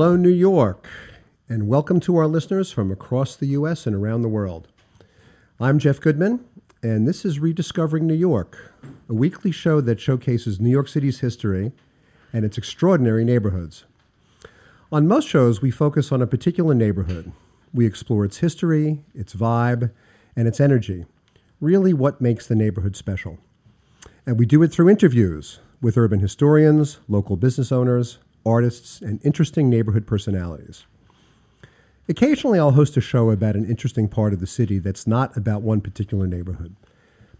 hello, New York, and welcome to our listeners from across the U.S. and around the world. I'm Jeff Goodman, and this is Rediscovering New York, a weekly show that showcases New York City's history and its extraordinary neighborhoods. On most shows, we focus on a particular neighborhood. We explore its history, its vibe, and its energy, really what makes the neighborhood special. And we do it through interviews with urban historians, local business owners, artists, and interesting neighborhood personalities. Occasionally, I'll host a show about an interesting part of the city that's not about one particular neighborhood.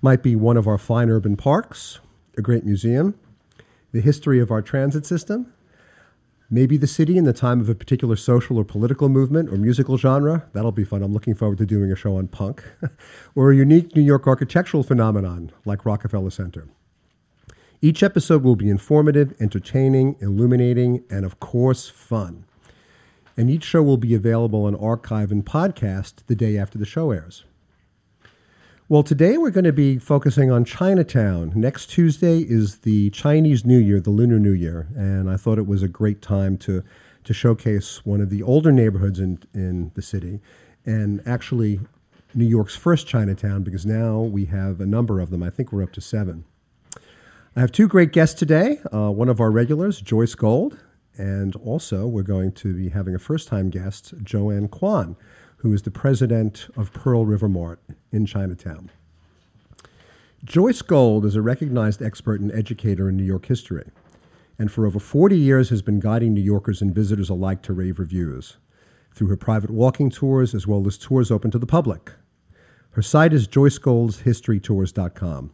Might be one of our fine urban parks, a great museum, the history of our transit system, maybe the city in the time of a particular social or political movement or musical genre. That'll be fun. I'm looking forward to doing a show on punk. or a unique New York architectural phenomenon like Rockefeller Center. Each episode will be informative, entertaining, illuminating, and of course, fun. And each show will be available on archive and podcast the day after the show airs. Well, today we're going to be focusing on Chinatown. Next Tuesday is the Chinese New Year, the Lunar New Year, and I thought it was a great time to, to showcase one of the older neighborhoods in, in the city, and actually New York's first Chinatown, because now we have a number of them. I think we're up to seven. I have two great guests today. Uh, one of our regulars, Joyce Gold, and also we're going to be having a first time guest, Joanne Kwan, who is the president of Pearl River Mart in Chinatown. Joyce Gold is a recognized expert and educator in New York history, and for over 40 years has been guiding New Yorkers and visitors alike to rave reviews through her private walking tours as well as tours open to the public. Her site is joycegoldshistorytours.com.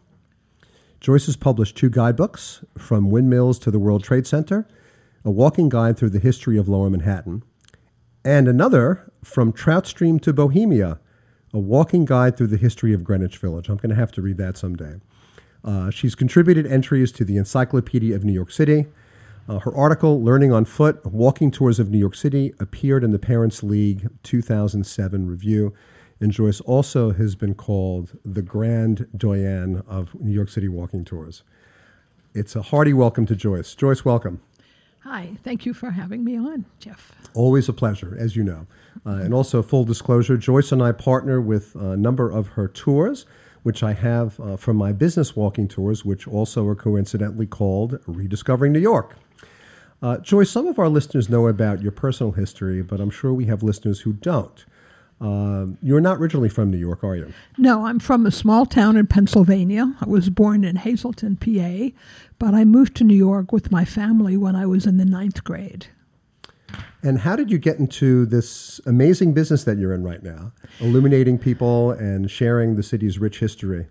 Joyce has published two guidebooks, From Windmills to the World Trade Center, a walking guide through the history of Lower Manhattan, and another, From Trout Stream to Bohemia, a walking guide through the history of Greenwich Village. I'm going to have to read that someday. Uh, she's contributed entries to the Encyclopedia of New York City. Uh, her article, Learning on Foot Walking Tours of New York City, appeared in the Parents League 2007 review. And Joyce also has been called the grand doyen of New York City walking tours. It's a hearty welcome to Joyce. Joyce, welcome. Hi, thank you for having me on, Jeff. Always a pleasure, as you know. Uh, and also, full disclosure Joyce and I partner with a number of her tours, which I have uh, from my business walking tours, which also are coincidentally called Rediscovering New York. Uh, Joyce, some of our listeners know about your personal history, but I'm sure we have listeners who don't. Uh, you're not originally from New York, are you? No, I'm from a small town in Pennsylvania. I was born in Hazleton, PA, but I moved to New York with my family when I was in the ninth grade. And how did you get into this amazing business that you're in right now, illuminating people and sharing the city's rich history?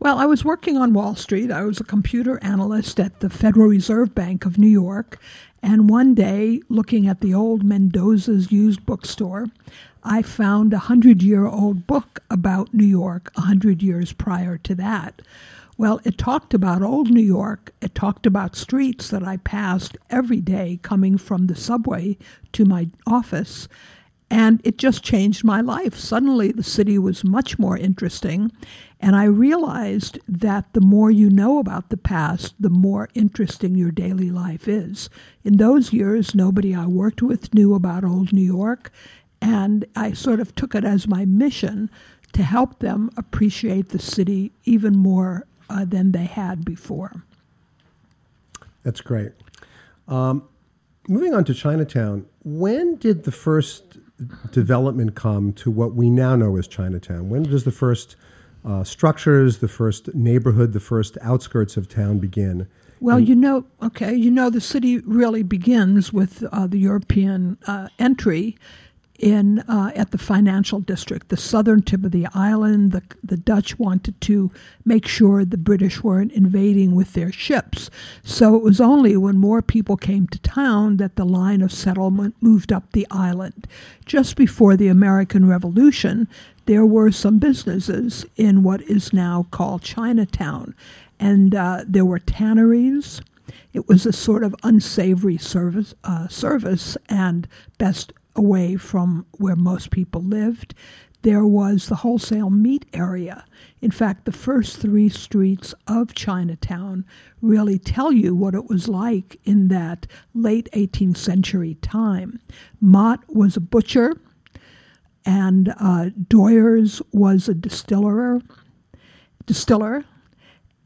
Well, I was working on Wall Street. I was a computer analyst at the Federal Reserve Bank of New York. And one day, looking at the old Mendoza's used bookstore, I found a hundred year old book about New York a hundred years prior to that. Well, it talked about old New York. It talked about streets that I passed every day coming from the subway to my office. And it just changed my life. Suddenly, the city was much more interesting. And I realized that the more you know about the past, the more interesting your daily life is. In those years, nobody I worked with knew about old New York. And I sort of took it as my mission to help them appreciate the city even more uh, than they had before. That's great. Um, moving on to Chinatown, when did the first development come to what we now know as Chinatown? When does the first uh, structures, the first neighborhood, the first outskirts of town begin? Well, and you know, okay, you know, the city really begins with uh, the European uh, entry in uh, at the financial district, the southern tip of the island. The, the Dutch wanted to make sure the British weren't invading with their ships. So it was only when more people came to town that the line of settlement moved up the island. Just before the American Revolution, there were some businesses in what is now called Chinatown, and uh, there were tanneries. It was a sort of unsavory service, uh, service and best away from where most people lived. there was the wholesale meat area. In fact, the first three streets of Chinatown really tell you what it was like in that late 18th century time. Mott was a butcher, and uh, Doyers was a distiller. Distiller,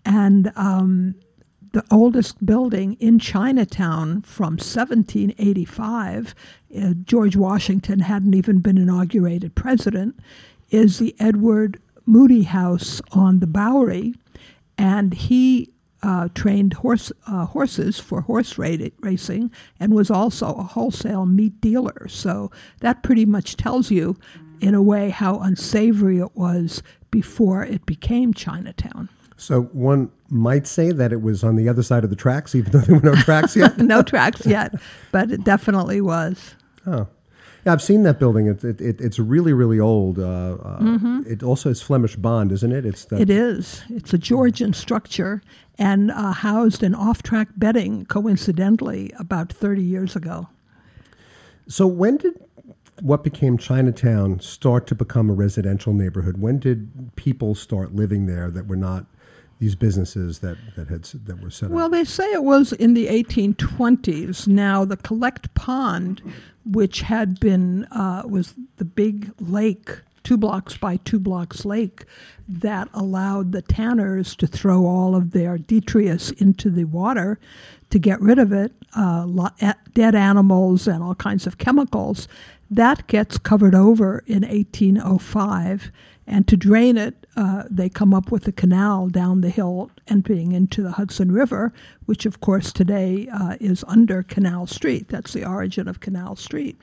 and um, the oldest building in Chinatown from 1785, uh, George Washington hadn't even been inaugurated president, is the Edward Mooney House on the Bowery. And he uh, trained horse, uh, horses for horse ra- racing and was also a wholesale meat dealer. So that pretty much tells you, in a way, how unsavory it was before it became Chinatown. So one might say that it was on the other side of the tracks, even though there were no tracks yet. no tracks yet, but it definitely was. Oh, yeah, I've seen that building. It, it, it it's really, really old. Uh, uh, mm-hmm. It also is Flemish Bond, isn't it? It's that it is. It's a Georgian structure and uh, housed an off-track betting, coincidentally, about thirty years ago. So when did what became Chinatown start to become a residential neighborhood? When did people start living there that were not these businesses that, that had that were set up? Well, they say it was in the 1820s. Now, the Collect Pond, which had been uh, was the big lake, two blocks by two blocks lake, that allowed the tanners to throw all of their detritus into the water to get rid of it, uh, dead animals and all kinds of chemicals. That gets covered over in 1805 and to drain it, uh, they come up with a canal down the hill emptying into the Hudson River, which, of course, today uh, is under Canal Street. That's the origin of Canal Street.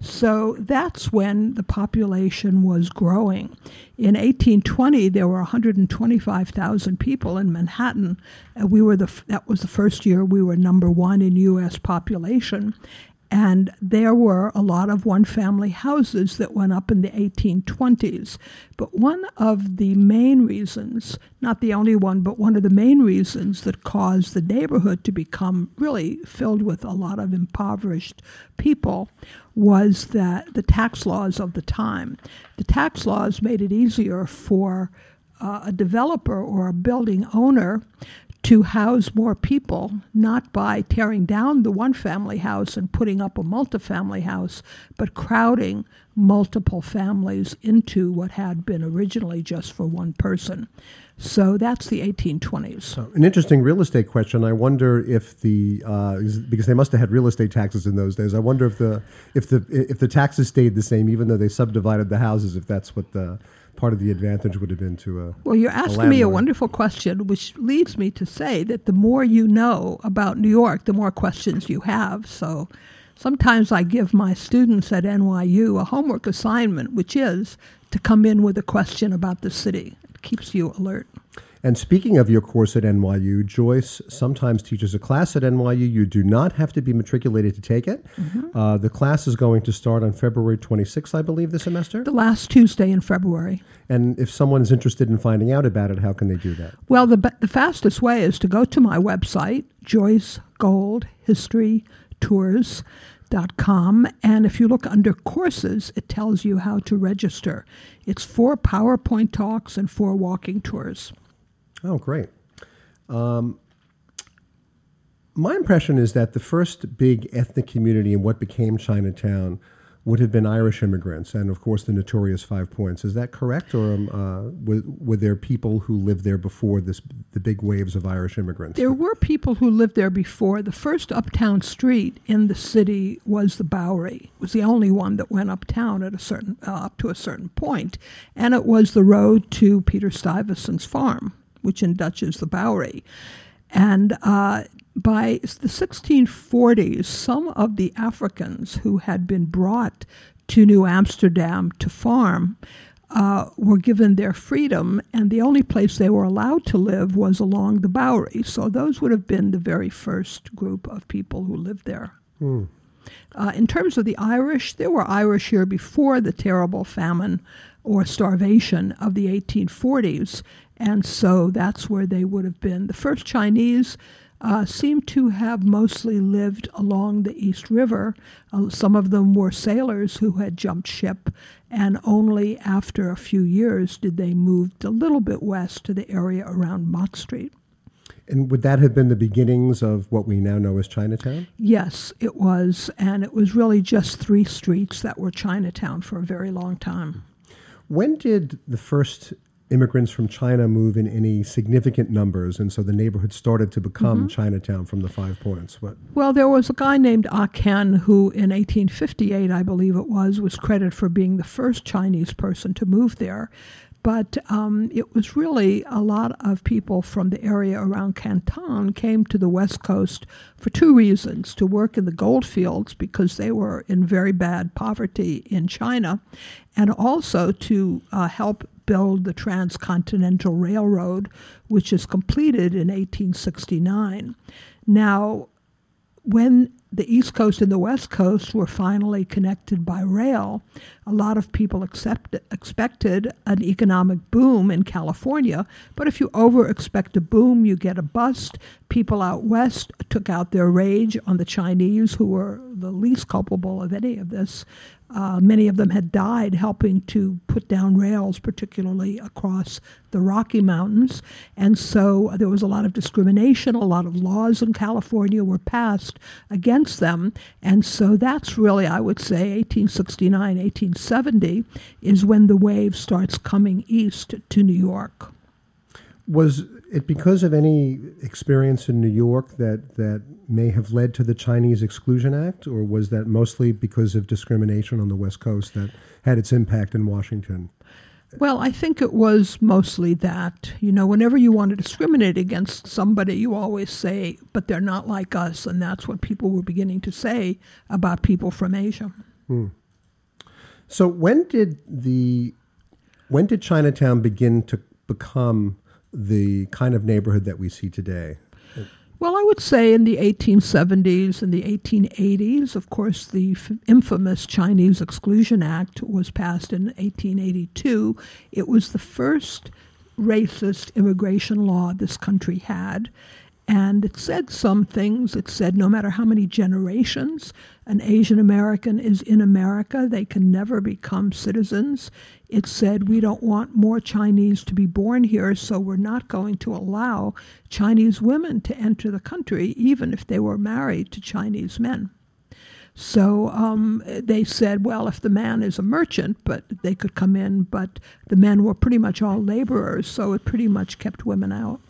So that's when the population was growing. In 1820, there were 125,000 people in Manhattan. Uh, we were the that was the first year we were number one in U.S. population, and there were a lot of one family houses that went up in the 1820s. But one of the main reasons, not the only one, but one of the main reasons that caused the neighborhood to become really filled with a lot of impoverished people was that the tax laws of the time. The tax laws made it easier for uh, a developer or a building owner to house more people, not by tearing down the one family house and putting up a multifamily house, but crowding multiple families into what had been originally just for one person. So that's the 1820s. So an interesting real estate question. I wonder if the uh, because they must have had real estate taxes in those days. I wonder if the if the if the taxes stayed the same, even though they subdivided the houses. If that's what the part of the advantage would have been to a well you're asking a me a wonderful question which leads me to say that the more you know about new york the more questions you have. So sometimes i give my students at nyu a homework assignment which is to come in with a question about the city. It keeps you alert and speaking of your course at NYU, Joyce sometimes teaches a class at NYU. You do not have to be matriculated to take it. Mm-hmm. Uh, the class is going to start on February 26th, I believe, this semester. The last Tuesday in February. And if someone is interested in finding out about it, how can they do that? Well, the, the fastest way is to go to my website, Joyce Gold History Tours. Dot com, and if you look under courses, it tells you how to register. It's four PowerPoint talks and four walking tours. Oh, great. Um, my impression is that the first big ethnic community in what became Chinatown would have been Irish immigrants, and of course the notorious Five Points. Is that correct, or um, uh, were, were, there people who lived there before this the big waves of Irish immigrants? There were people who lived there before. The first uptown street in the city was the Bowery. It was the only one that went uptown at a certain uh, up to a certain point, and it was the road to Peter Stuyvesant's farm which in Dutch is the Bowery. And uh, by the 1640s, some of the Africans who had been brought to New Amsterdam to farm uh, were given their freedom, and the only place they were allowed to live was along the Bowery. So those would have been the very first group of people who lived there. Hmm. Uh, in terms of the Irish, there were Irish here before the terrible famine or starvation of the 1840s, and so that's where they would have been. The first Chinese uh, seem to have mostly lived along the East River. Uh, some of them were sailors who had jumped ship, and only after a few years did they move a little bit west to the area around Mott Street. And would that have been the beginnings of what we now know as Chinatown? Yes, it was. And it was really just three streets that were Chinatown for a very long time. When did the first immigrants from China move in any significant numbers, and so the neighborhood started to become mm-hmm. Chinatown from the Five Points. What? Well, there was a guy named Ah Ken who, in 1858, I believe it was, was credited for being the first Chinese person to move there. But um, it was really a lot of people from the area around Canton came to the West Coast for two reasons to work in the gold fields because they were in very bad poverty in China, and also to uh, help build the Transcontinental Railroad, which is completed in 1869. Now, when the East Coast and the West Coast were finally connected by rail, a lot of people accept, expected an economic boom in California. But if you over expect a boom, you get a bust. People out west took out their rage on the Chinese, who were the least culpable of any of this. Uh, many of them had died helping to put down rails, particularly across the Rocky Mountains. And so there was a lot of discrimination. A lot of laws in California were passed against them. And so that's really, I would say, 1869, 1870 is when the wave starts coming east to New York. Was it because of any experience in New York that, that may have led to the Chinese Exclusion Act, or was that mostly because of discrimination on the West Coast that had its impact in Washington? Well, I think it was mostly that. You know, whenever you want to discriminate against somebody, you always say, but they're not like us. And that's what people were beginning to say about people from Asia. Hmm. So when did the when did Chinatown begin to become the kind of neighborhood that we see today? Well, I would say in the 1870s and the 1880s, of course, the f- infamous Chinese Exclusion Act was passed in 1882. It was the first racist immigration law this country had. And it said some things. It said no matter how many generations an Asian American is in America, they can never become citizens. It said we don't want more Chinese to be born here, so we're not going to allow Chinese women to enter the country, even if they were married to Chinese men. So um, they said, well, if the man is a merchant, but they could come in, but the men were pretty much all laborers, so it pretty much kept women out.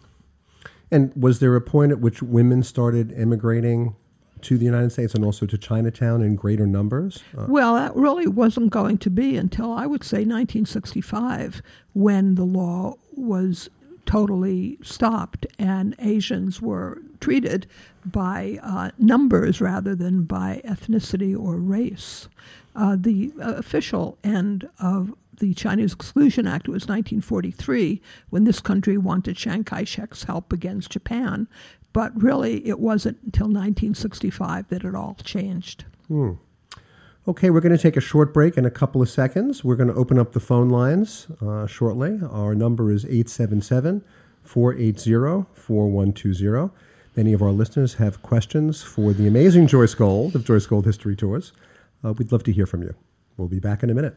And was there a point at which women started immigrating to the United States and also to Chinatown in greater numbers? Uh, well, that really wasn't going to be until I would say 1965 when the law was totally stopped and Asians were treated by uh, numbers rather than by ethnicity or race. Uh, the official end of the Chinese Exclusion Act was 1943 when this country wanted Chiang Kai shek's help against Japan. But really, it wasn't until 1965 that it all changed. Hmm. Okay, we're going to take a short break in a couple of seconds. We're going to open up the phone lines uh, shortly. Our number is 877 480 4120. Many of our listeners have questions for the amazing Joyce Gold of Joyce Gold History Tours. Uh, we'd love to hear from you. We'll be back in a minute.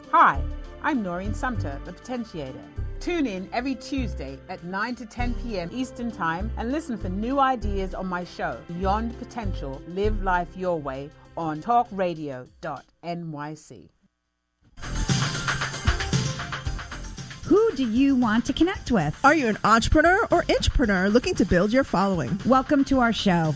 Hi, I'm Noreen Sumter, the Potentiator. Tune in every Tuesday at 9 to 10 p.m. Eastern Time and listen for new ideas on my show, Beyond Potential Live Life Your Way, on talkradio.nyc. Who do you want to connect with? Are you an entrepreneur or intrapreneur looking to build your following? Welcome to our show.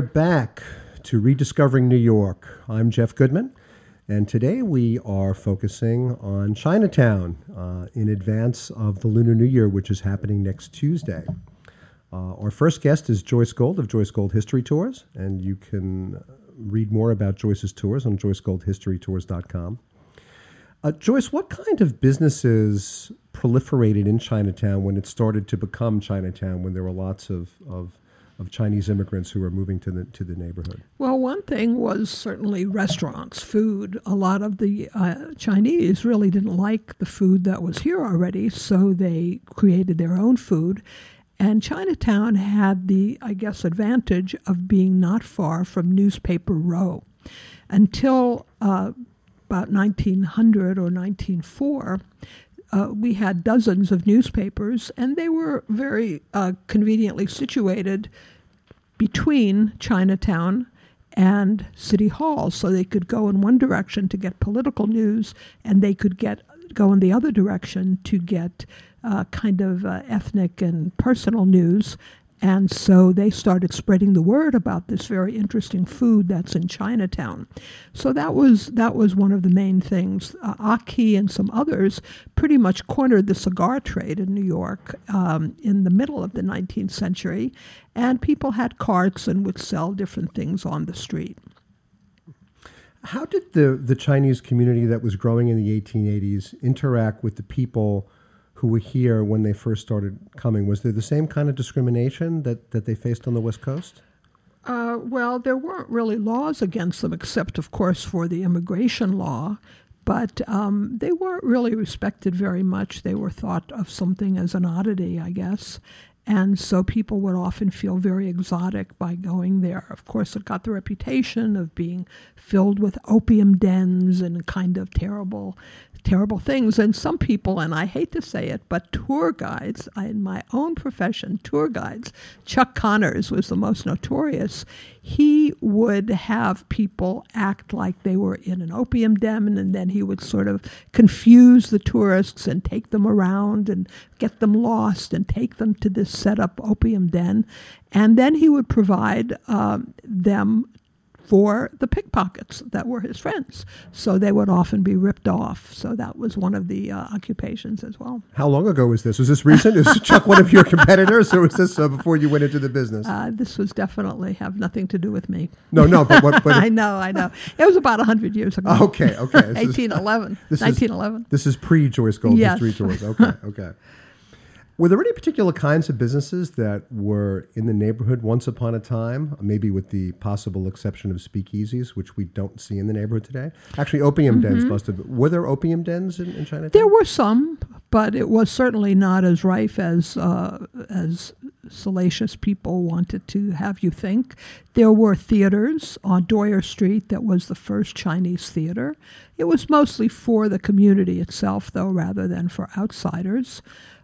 We're back to Rediscovering New York. I'm Jeff Goodman, and today we are focusing on Chinatown uh, in advance of the Lunar New Year, which is happening next Tuesday. Uh, our first guest is Joyce Gold of Joyce Gold History Tours, and you can read more about Joyce's tours on joycegoldhistorytours.com. Uh, Joyce, what kind of businesses proliferated in Chinatown when it started to become Chinatown, when there were lots of, of, of Chinese immigrants who were moving to the, to the neighborhood? Well, one thing was certainly restaurants, food. A lot of the uh, Chinese really didn't like the food that was here already, so they created their own food. And Chinatown had the, I guess, advantage of being not far from Newspaper Row. Until uh, about 1900 or 1904, uh, we had dozens of newspapers, and they were very uh, conveniently situated between Chinatown and City Hall, so they could go in one direction to get political news, and they could get go in the other direction to get uh, kind of uh, ethnic and personal news. And so they started spreading the word about this very interesting food that's in Chinatown. So that was that was one of the main things. Uh, Aki and some others pretty much cornered the cigar trade in New York um, in the middle of the 19th century, and people had carts and would sell different things on the street. How did the, the Chinese community that was growing in the 1880s interact with the people who were here when they first started coming? Was there the same kind of discrimination that, that they faced on the West Coast? Uh, well, there weren't really laws against them, except, of course, for the immigration law. But um, they weren't really respected very much. They were thought of something as an oddity, I guess. And so people would often feel very exotic by going there. Of course, it got the reputation of being filled with opium dens and kind of terrible, terrible things. And some people, and I hate to say it, but tour guides, in my own profession, tour guides, Chuck Connors was the most notorious. He would have people act like they were in an opium den, and then he would sort of confuse the tourists and take them around and get them lost and take them to this set up opium den. And then he would provide um, them for the pickpockets that were his friends. So they would often be ripped off. So that was one of the uh, occupations as well. How long ago was this? Was this recent? Is Chuck one of your competitors, or was this uh, before you went into the business? Uh, this was definitely have nothing to do with me. no, no, but what? But I know, I know. It was about 100 years ago. okay, okay. 1811. this is- 1911. This is pre Joyce Gold Yes. History Tours. Okay, okay. Were there any particular kinds of businesses that were in the neighborhood once upon a time? Maybe with the possible exception of speakeasies, which we don't see in the neighborhood today. Actually, opium dens must have. Were there opium dens in, in Chinatown? Mm-hmm. There were some, but it was certainly not as rife as uh, as salacious people wanted to have you think. There were theaters on Doyer Street that was the first Chinese theater. It was mostly for the community itself, though, rather than for outsiders.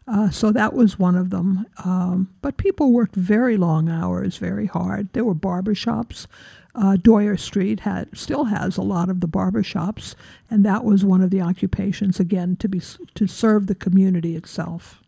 Uh, so that was one of them. Um, but people worked very long hours, very hard. There were barber shops. Uh, Doyer Street had still has a lot of the barber shops, and that was one of the occupations again to be to serve the community itself.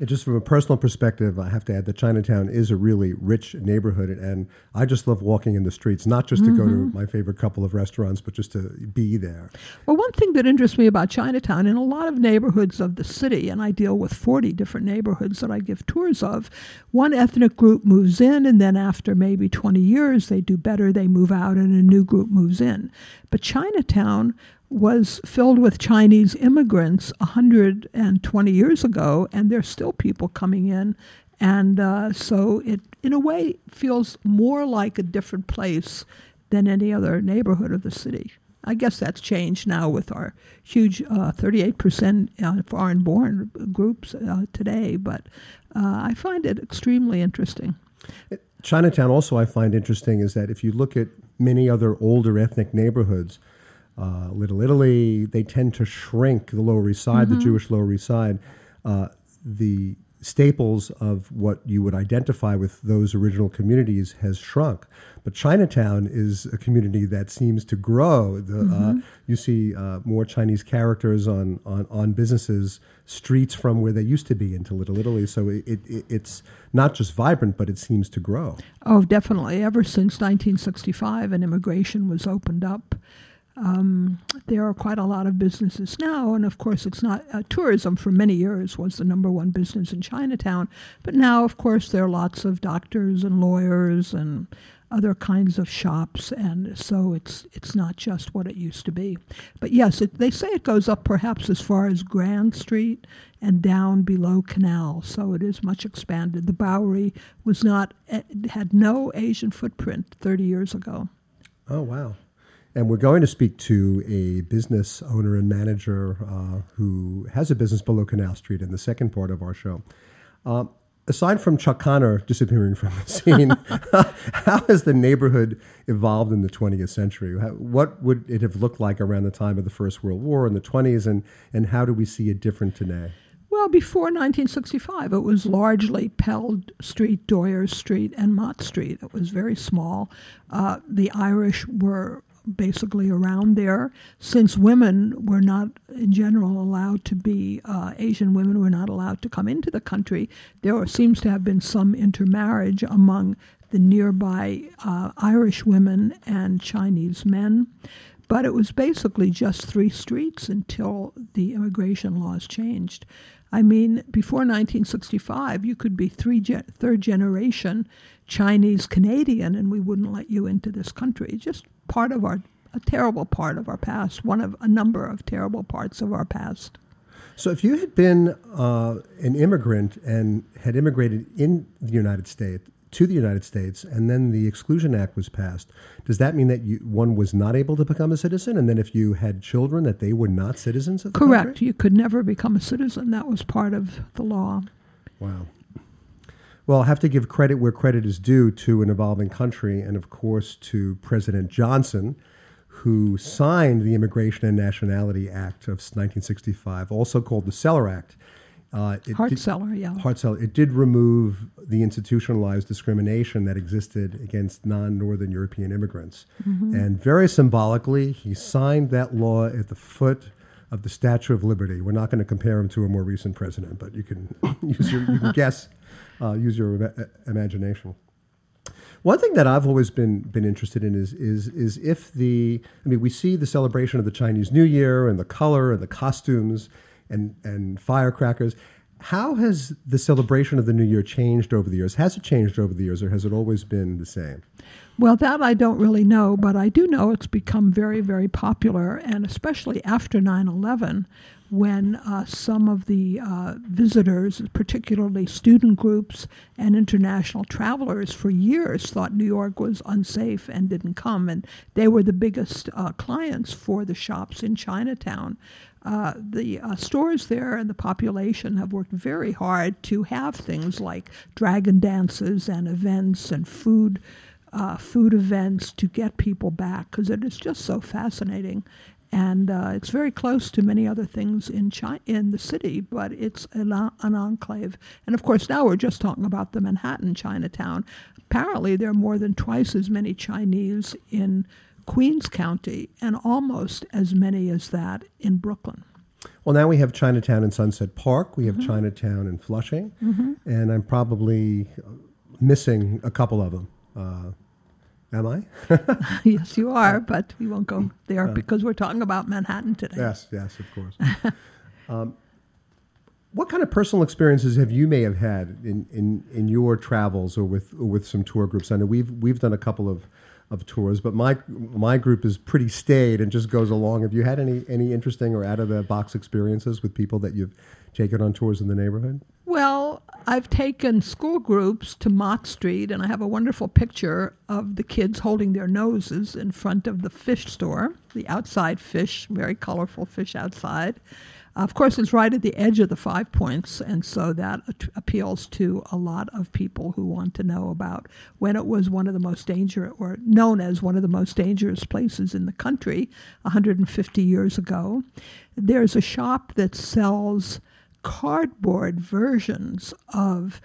And just from a personal perspective, I have to add that Chinatown is a really rich neighborhood, and I just love walking in the streets, not just to go to mm-hmm. my favorite couple of restaurants, but just to be there. Well, one thing that interests me about Chinatown, in a lot of neighborhoods of the city, and I deal with 40 different neighborhoods that I give tours of, one ethnic group moves in, and then after maybe 20 years, they do better, they move out, and a new group moves in. But Chinatown was filled with Chinese immigrants 120 years ago, and there's still people coming in And uh, so it, in a way, feels more like a different place than any other neighborhood of the city. I guess that's changed now with our huge uh, 38% uh, foreign born groups uh, today, but uh, I find it extremely interesting. Chinatown, also, I find interesting is that if you look at many other older ethnic neighborhoods, uh, Little Italy, they tend to shrink the Lower East Side, mm-hmm. the Jewish Lower East Side. Uh, the staples of what you would identify with those original communities has shrunk. But Chinatown is a community that seems to grow. The, uh, mm-hmm. uh, you see uh, more Chinese characters on, on, on businesses, streets from where they used to be into Little Italy. So it, it, it's not just vibrant, but it seems to grow. Oh, definitely. Ever since 1965, and immigration was opened up. Um, there are quite a lot of businesses now, and of course, it's not uh, tourism for many years was the number one business in Chinatown. But now, of course, there are lots of doctors and lawyers and other kinds of shops, and so it's it's not just what it used to be. But yes, it, they say it goes up perhaps as far as Grand Street and down below Canal, so it is much expanded. The Bowery was not eh, had no Asian footprint 30 years ago. Oh wow. And we're going to speak to a business owner and manager uh, who has a business below Canal Street in the second part of our show. Uh, aside from Chuck Connor disappearing from the scene, how has the neighborhood evolved in the 20th century? What would it have looked like around the time of the First World War in the 20s, and, and how do we see it different today? Well, before 1965, it was largely Pell Street, Doyer Street, and Mott Street. It was very small. Uh, the Irish were basically around there. Since women were not, in general, allowed to be, uh, Asian women were not allowed to come into the country, there seems to have been some intermarriage among the nearby uh, Irish women and Chinese men. But it was basically just three streets until the immigration laws changed. I mean, before 1965, you could be three ge- third generation Chinese Canadian, and we wouldn't let you into this country. Just part of our, a terrible part of our past, one of a number of terrible parts of our past. So, if you had been uh, an immigrant and had immigrated in the United States to the United States, and then the Exclusion Act was passed, does that mean that you, one was not able to become a citizen? And then, if you had children, that they were not citizens of the Correct. Country? You could never become a citizen. That was part of the law. Wow. Well, I'll have to give credit where credit is due to an evolving country, and of course to President Johnson, who signed the Immigration and Nationality Act of 1965, also called the Celler Act. Uh, Hart-Celler, yeah. Hart-Celler. It did remove the institutionalized discrimination that existed against non-Northern European immigrants, mm-hmm. and very symbolically, he signed that law at the foot of the Statue of Liberty. We're not going to compare him to a more recent president, but you can use your, you can guess uh, use your ima- imagination. One thing that I've always been been interested in is is is if the I mean we see the celebration of the Chinese New Year and the color and the costumes and and firecrackers. How has the celebration of the New Year changed over the years? Has it changed over the years, or has it always been the same? Well, that I don't really know, but I do know it's become very, very popular, and especially after 9 11, when uh, some of the uh, visitors, particularly student groups and international travelers, for years thought New York was unsafe and didn't come. And they were the biggest uh, clients for the shops in Chinatown. Uh, the uh, stores there and the population have worked very hard to have things like dragon dances and events and food. Uh, food events to get people back because it is just so fascinating and uh, it's very close to many other things in China, in the city, but it's an, an enclave. And of course, now we're just talking about the Manhattan Chinatown. Apparently, there are more than twice as many Chinese in Queens County, and almost as many as that in Brooklyn. Well, now we have Chinatown in Sunset Park. We have mm-hmm. Chinatown in Flushing, mm-hmm. and I'm probably missing a couple of them. Uh, Am I? yes, you are, but we won't go there uh, because we're talking about Manhattan today. Yes, yes, of course. um, what kind of personal experiences have you may have had in, in, in your travels or with or with some tour groups? I know we've we've done a couple of, of tours, but my my group is pretty staid and just goes along. Have you had any any interesting or out of the box experiences with people that you've taken on tours in the neighborhood? Well, I've taken school groups to Mott Street, and I have a wonderful picture of the kids holding their noses in front of the fish store, the outside fish, very colorful fish outside. Uh, of course, it's right at the edge of the Five Points, and so that appeals to a lot of people who want to know about when it was one of the most dangerous, or known as one of the most dangerous places in the country 150 years ago. There's a shop that sells cardboard versions of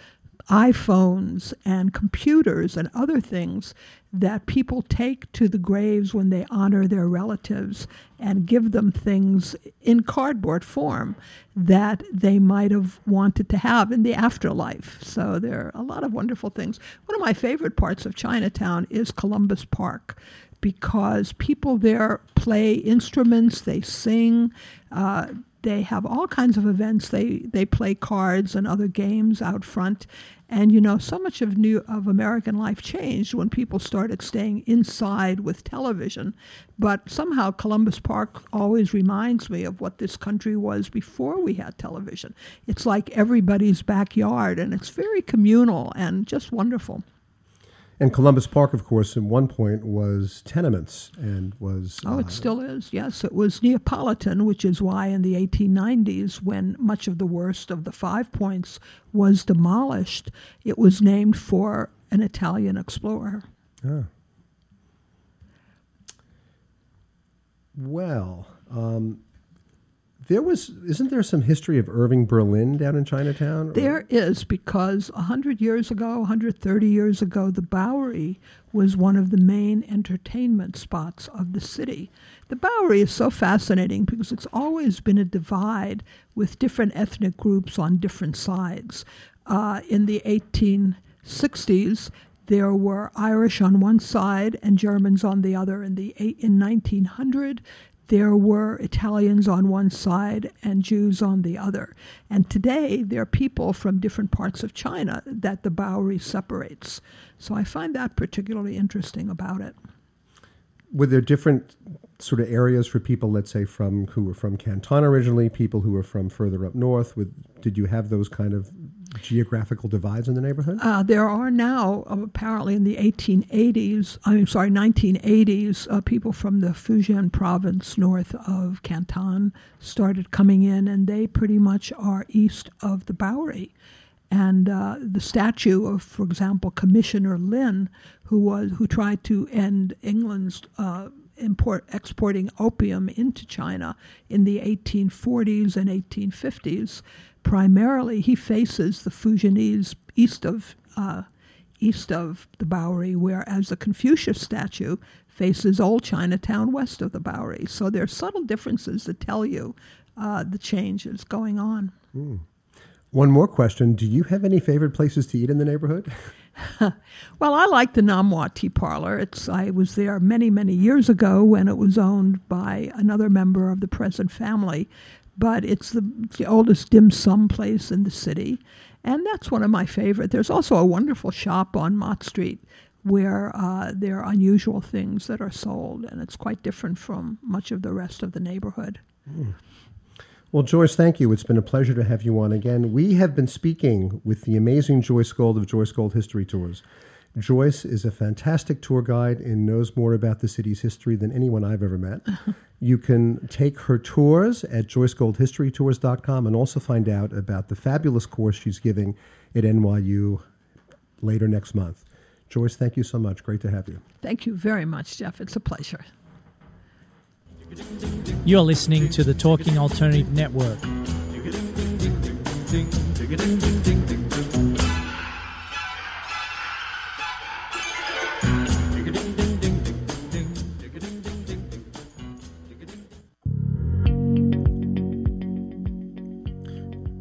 iPhones and computers and other things that people take to the graves when they honor their relatives and give them things in cardboard form that they might have wanted to have in the afterlife. So there are a lot of wonderful things. One of my favorite parts of Chinatown is Columbus Park because people there play instruments, they sing. Uh, they have all kinds of events. They they play cards and other games out front, and you know so much of new of American life changed when people started staying inside with television. But somehow Columbus Park always reminds me of what this country was before we had television. It's like everybody's backyard, and it's very communal and just wonderful. And Columbus Park, of course, at one point was tenements and was. Oh, uh, it still is. Yes, it was Neapolitan, which is why in the 1890s, when much of the worst of the Five Points was demolished, it was named for an Italian explorer. Ah. Well, um, there was, isn't there some history of Irving Berlin down in Chinatown? There is, because 100 years ago, 130 years ago, the Bowery was one of the main entertainment spots of the city. The Bowery is so fascinating because it's always been a divide with different ethnic groups on different sides. Uh, in the 1860s, there were Irish on one side and Germans on the other. In the in 1900, there were Italians on one side and Jews on the other. And today, there are people from different parts of China that the Bowery separates. So I find that particularly interesting about it. Were there different sort of areas for people, let's say, from who were from Canton originally, people who were from further up north? With, did you have those kind of geographical divides in the neighborhood? Uh, there are now, uh, apparently in the 1880s, I'm sorry, 1980s, uh, people from the Fujian province north of Canton started coming in, and they pretty much are east of the Bowery. And uh, the statue of, for example, Commissioner Lin, who was who tried to end England's uh, import exporting opium into China in the 1840s and 1850s primarily he faces the Fujianese east of uh, east of the Bowery, whereas the Confucius statue faces Old Chinatown west of the Bowery. So there are subtle differences that tell you uh, the changes going on. Mm. One more question: Do you have any favorite places to eat in the neighborhood? well, I like the Nom Wah Tea Parlor. It's I was there many, many years ago when it was owned by another member of the present family but it's the, the oldest dim sum place in the city. And that's one of my favorite. There's also a wonderful shop on Mott Street where uh, there are unusual things that are sold, and it's quite different from much of the rest of the neighborhood. Mm. Well, Joyce, thank you. It's been a pleasure to have you on again. We have been speaking with the amazing Joyce Gold of Joyce Gold History Tours. Joyce is a fantastic tour guide and knows more about the city's history than anyone I've ever met. you can take her tours at joycegoldhistorytours.com and also find out about the fabulous course she's giving at NYU later next month. Joyce, thank you so much. Great to have you. Thank you very much, Jeff. It's a pleasure. You're listening to the Talking Alternative Network.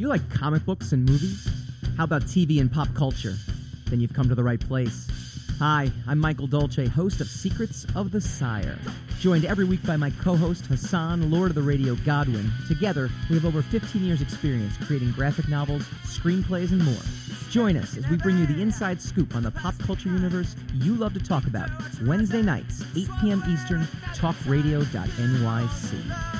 Do you like comic books and movies? How about TV and pop culture? Then you've come to the right place. Hi, I'm Michael Dolce, host of Secrets of the Sire. Joined every week by my co host Hassan, Lord of the Radio Godwin. Together, we have over 15 years' experience creating graphic novels, screenplays, and more. Join us as we bring you the inside scoop on the pop culture universe you love to talk about. Wednesday nights, 8 p.m. Eastern, talkradio.nyc.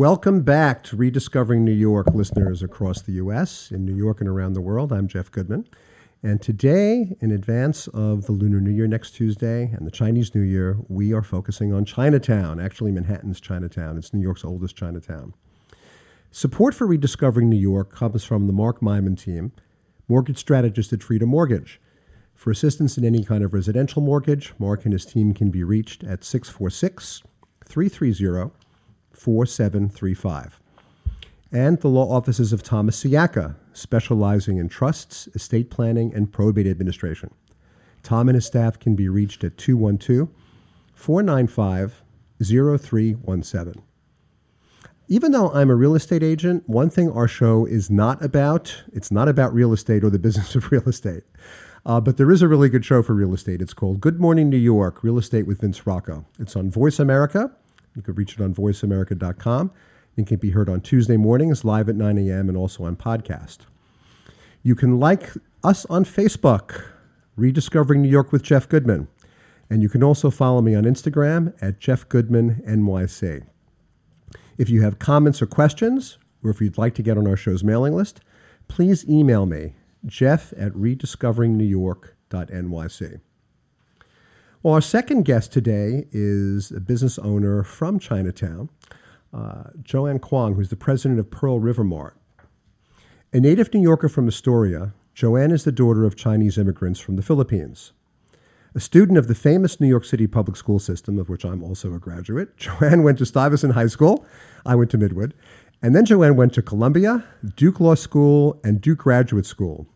Welcome back to Rediscovering New York, listeners across the U.S., in New York and around the world. I'm Jeff Goodman. And today, in advance of the Lunar New Year next Tuesday and the Chinese New Year, we are focusing on Chinatown, actually, Manhattan's Chinatown. It's New York's oldest Chinatown. Support for Rediscovering New York comes from the Mark Myman team, mortgage strategist at Freedom Mortgage. For assistance in any kind of residential mortgage, Mark and his team can be reached at 646 330 4735. And the law offices of Thomas Siaka, specializing in trusts, estate planning, and probate administration. Tom and his staff can be reached at 212 495 0317. Even though I'm a real estate agent, one thing our show is not about, it's not about real estate or the business of real estate. Uh, but there is a really good show for real estate. It's called Good Morning New York Real Estate with Vince Rocco. It's on Voice America. You can reach it on voiceamerica.com. It can be heard on Tuesday mornings live at 9 a.m. and also on podcast. You can like us on Facebook, Rediscovering New York with Jeff Goodman. And you can also follow me on Instagram at Jeff Goodman NYC. If you have comments or questions, or if you'd like to get on our show's mailing list, please email me, jeff at rediscoveringnewyork.nyc. Well, our second guest today is a business owner from Chinatown, uh, Joanne Kwong, who's the president of Pearl River Mart. A native New Yorker from Astoria, Joanne is the daughter of Chinese immigrants from the Philippines. A student of the famous New York City public school system, of which I'm also a graduate, Joanne went to Stuyvesant High School. I went to Midwood. And then Joanne went to Columbia, Duke Law School, and Duke Graduate School.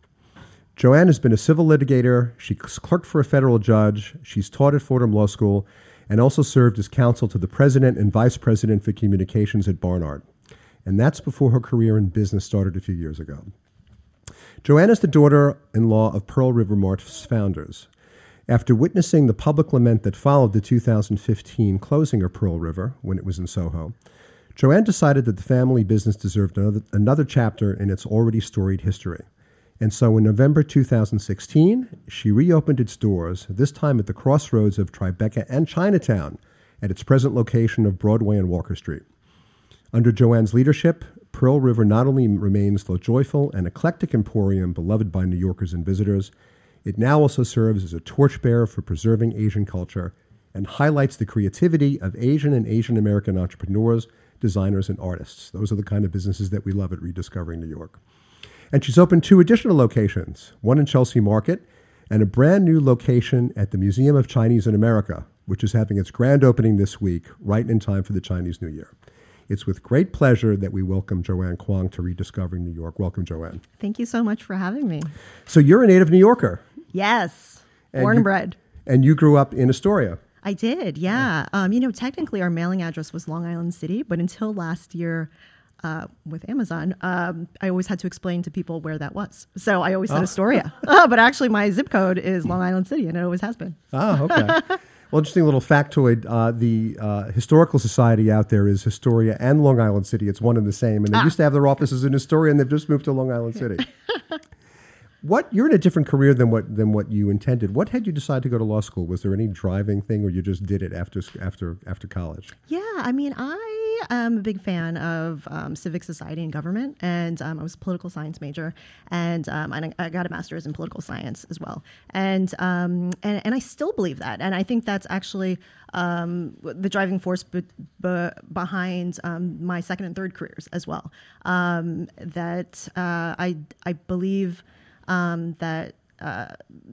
Joanne has been a civil litigator. She's clerked for a federal judge. She's taught at Fordham Law School and also served as counsel to the president and vice president for communications at Barnard. And that's before her career in business started a few years ago. Joanne is the daughter in law of Pearl River Mart's founders. After witnessing the public lament that followed the 2015 closing of Pearl River when it was in Soho, Joanne decided that the family business deserved another, another chapter in its already storied history. And so in November 2016, she reopened its doors, this time at the crossroads of Tribeca and Chinatown, at its present location of Broadway and Walker Street. Under Joanne's leadership, Pearl River not only remains the joyful and eclectic emporium beloved by New Yorkers and visitors, it now also serves as a torchbearer for preserving Asian culture and highlights the creativity of Asian and Asian American entrepreneurs, designers, and artists. Those are the kind of businesses that we love at Rediscovering New York. And she's opened two additional locations one in Chelsea Market and a brand new location at the Museum of Chinese in America, which is having its grand opening this week, right in time for the Chinese New Year. It's with great pleasure that we welcome Joanne Kwong to Rediscovering New York. Welcome, Joanne. Thank you so much for having me. So, you're a native New Yorker. Yes, And born you- and bred. And you grew up in Astoria. I did, yeah. Um, you know, technically our mailing address was Long Island City, but until last year uh, with Amazon, um, I always had to explain to people where that was. So I always said Oh. Astoria. Uh, but actually, my zip code is Long Island City, and it always has been. Ah, okay. well, interesting little factoid. Uh, the uh, historical society out there is Historia and Long Island City. It's one and the same. And they used to have their offices in Astoria, and they've just moved to Long Island City. what you're in a different career than what than what you intended. What had you decide to go to law school? Was there any driving thing, or you just did it after after after college? Yeah, I mean, I am a big fan of um, civic society and government, and um, I was a political science major, and, um, I got a master's in political science as well, and um, and and I still believe that, and I think that's actually um, the driving force be- be- behind um, my second and third careers as well. that uh, I I believe that. Uh,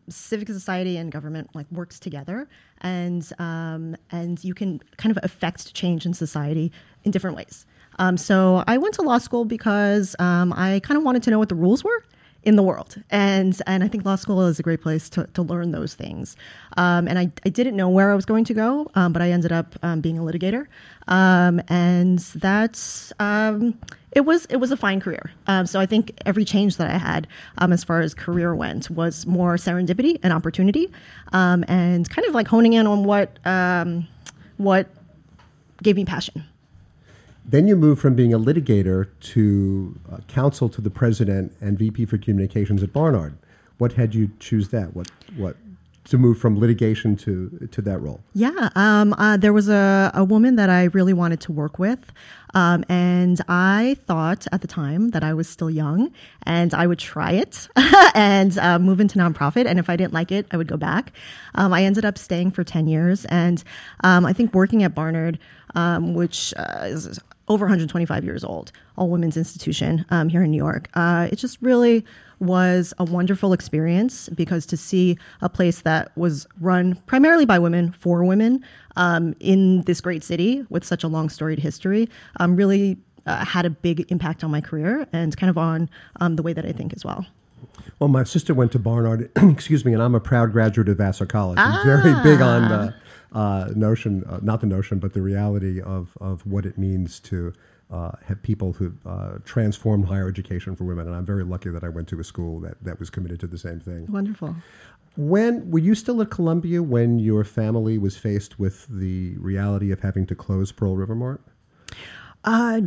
civic society and government like works together and um, and you can kind of affect change in society in different ways. Um, so I went to law school because um, I kind of wanted to know what the rules were in the world, and and I think law school is a great place to, to learn those things. Um, and I, I didn't know where I was going to go, um, but I ended up um, being a litigator, and that's it was it was a fine career. Um, so I think every change that I had um, as far as career went was more serendipity and opportunity, um, and kind of like honing in on what um, what gave me passion. Then you moved from being a litigator to uh, counsel to the president and VP for communications at Barnard. What had you choose that? What what to move from litigation to to that role? Yeah, um, uh, there was a, a woman that I really wanted to work with, um, and I thought at the time that I was still young and I would try it and uh, move into nonprofit. And if I didn't like it, I would go back. Um, I ended up staying for ten years, and um, I think working at Barnard, um, which uh, is over 125 years old, all women's institution um, here in New York. Uh, it just really was a wonderful experience because to see a place that was run primarily by women for women um, in this great city with such a long storied history um, really uh, had a big impact on my career and kind of on um, the way that I think as well. Well, my sister went to Barnard, excuse me, and I'm a proud graduate of Vassar College. I'm ah. very big on the uh, notion, uh, not the notion, but the reality of, of what it means to uh, have people who uh, transformed higher education for women, and I'm very lucky that I went to a school that, that was committed to the same thing. Wonderful. When were you still at Columbia when your family was faced with the reality of having to close Pearl River Mart? Uh,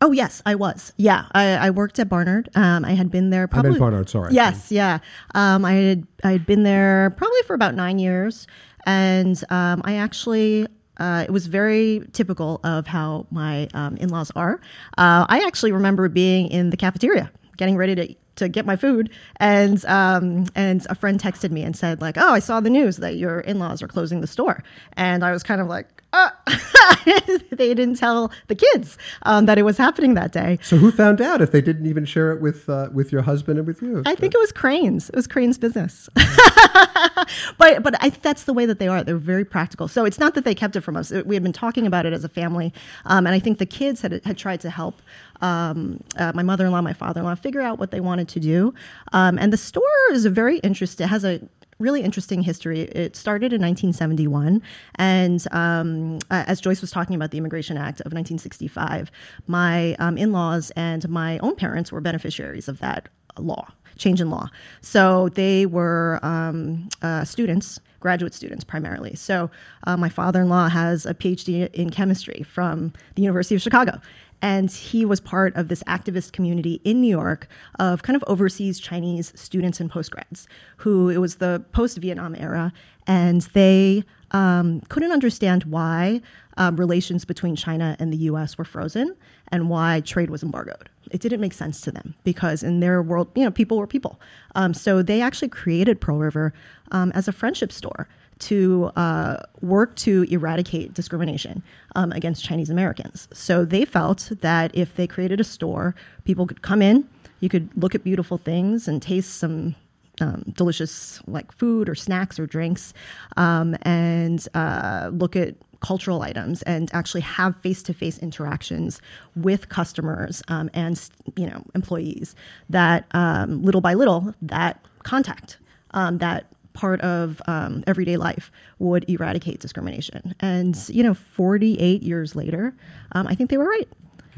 oh yes, I was. Yeah, I, I worked at Barnard. Um, I had been there probably. I meant Barnard. Sorry. Yes, yeah. Um, I had I had been there probably for about nine years, and um, I actually uh, it was very typical of how my um, in laws are. Uh, I actually remember being in the cafeteria getting ready to to get my food and um, and a friend texted me and said like oh i saw the news that your in-laws are closing the store and i was kind of like uh, they didn't tell the kids um, that it was happening that day. So who found out if they didn't even share it with uh, with your husband and with you? I think it was Crain's. It was Crain's business. but but I think that's the way that they are. They're very practical. So it's not that they kept it from us. We had been talking about it as a family, um, and I think the kids had had tried to help um, uh, my mother-in-law, my father-in-law figure out what they wanted to do. Um, and the store is a very interesting. It has a really interesting history. It started in 1971, and um, as Joyce was talking about the Immigration Act of 1965, my um, in-laws and my own parents were beneficiaries of that law change in law. So they were um, uh, students, graduate students primarily. So uh, my father in law has a PhD in chemistry from the University of Chicago. And he was part of this activist community in New York of kind of overseas Chinese students and postgrads who it was the post Vietnam era, and they um, couldn't understand why um, relations between China and the US were frozen and why trade was embargoed. It didn't make sense to them because in their world, you know, people were people. Um, so they actually created Pearl River um, as a friendship store to uh, work to eradicate discrimination um, against Chinese Americans. So they felt that if they created a store, people could come in, you could look at beautiful things and taste some um, delicious like food or snacks or drinks, um, and uh, look at cultural items and actually have face-to-face interactions with customers um, and you know employees that um, little by little that contact um, that part of um, everyday life would eradicate discrimination. And, you know, 48 years later, um, I think they were right.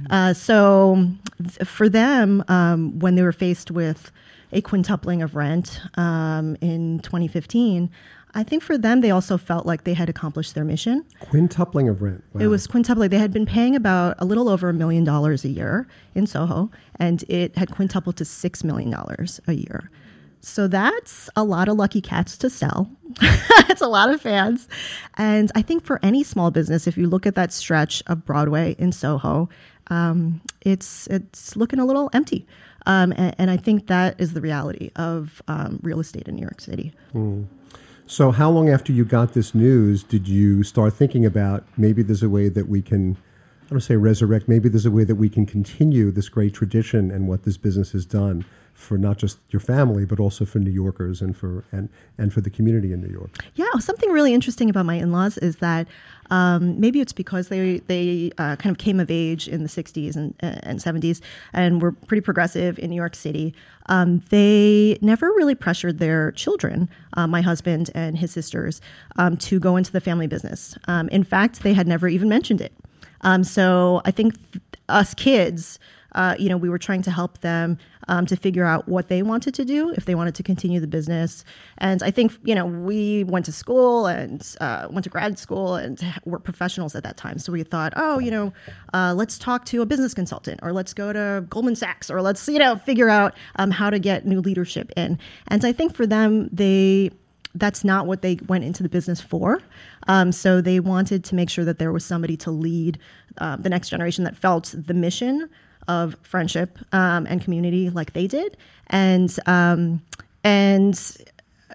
Uh, so th- for them, um, when they were faced with a quintupling of rent um, in 2015, I think for them, they also felt like they had accomplished their mission. Quintupling of rent. Wow. It was quintupling. They had been paying about a little over a million dollars a year in Soho, and it had quintupled to $6 million a year. So that's a lot of lucky cats to sell. it's a lot of fans. And I think for any small business, if you look at that stretch of Broadway in Soho, um, it's it's looking a little empty. Um, and, and, I think that is the reality of um, real estate in New York City. Mm. So, how long after you got this news did you start thinking about maybe there's a way that we can, I don't say resurrect, maybe there's a way that we can continue this great tradition and what this business has done for not just your family but also for New Yorkers and for and and for the community in New York. Yeah, something really interesting about my in-laws is that um, maybe it's because they they uh, kind of came of age in the '60s and, and '70s and were pretty progressive in New York City. Um, they never really pressured their children, uh, my husband and his sisters, um, to go into the family business. Um, in fact, they had never even mentioned it. Um, so I think th- us kids. Uh, you know, we were trying to help them um, to figure out what they wanted to do, if they wanted to continue the business. And I think, you know, we went to school and uh, went to grad school and were professionals at that time. So we thought, oh, you know, uh, let's talk to a business consultant or let's go to Goldman Sachs or let's, you know, figure out um, how to get new leadership in. And I think for them, they, that's not what they went into the business for. Um, so they wanted to make sure that there was somebody to lead uh, the next generation that felt the mission of friendship um, and community like they did, and um, and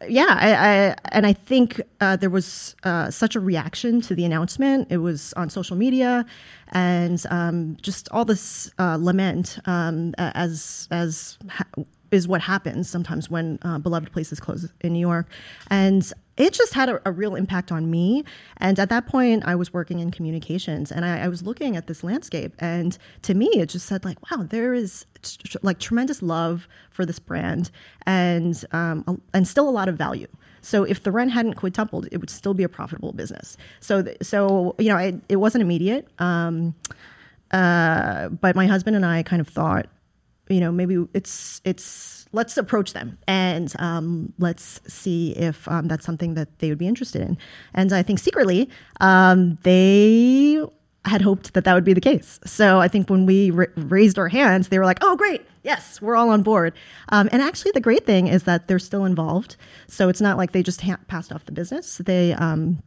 yeah, I, I, and I think uh, there was uh, such a reaction to the announcement. It was on social media, and um, just all this uh, lament um, as as ha- is what happens sometimes when uh, beloved places close in New York, and it just had a, a, real impact on me. And at that point, I was working in communications and I, I, was looking at this landscape. And to me, it just said, like, wow, there is tr- like tremendous love for this brand and, um, and still a lot of value. So if the rent hadn't quintupled, it would still be a profitable business. So, th- so you know, I, it wasn't immediate. Um, uh, but my husband and I kind of thought, you know, maybe it's it's let's approach them and um, let's see if um, that's something that they would be interested in. And I think secretly, um, they had hoped that that would be the case. So I think when we raised our hands, they were like, "Oh, great! Yes, we're all on board." Um, and actually, the great thing is that they're still involved. So it's not like they just ha- passed off the business. They um,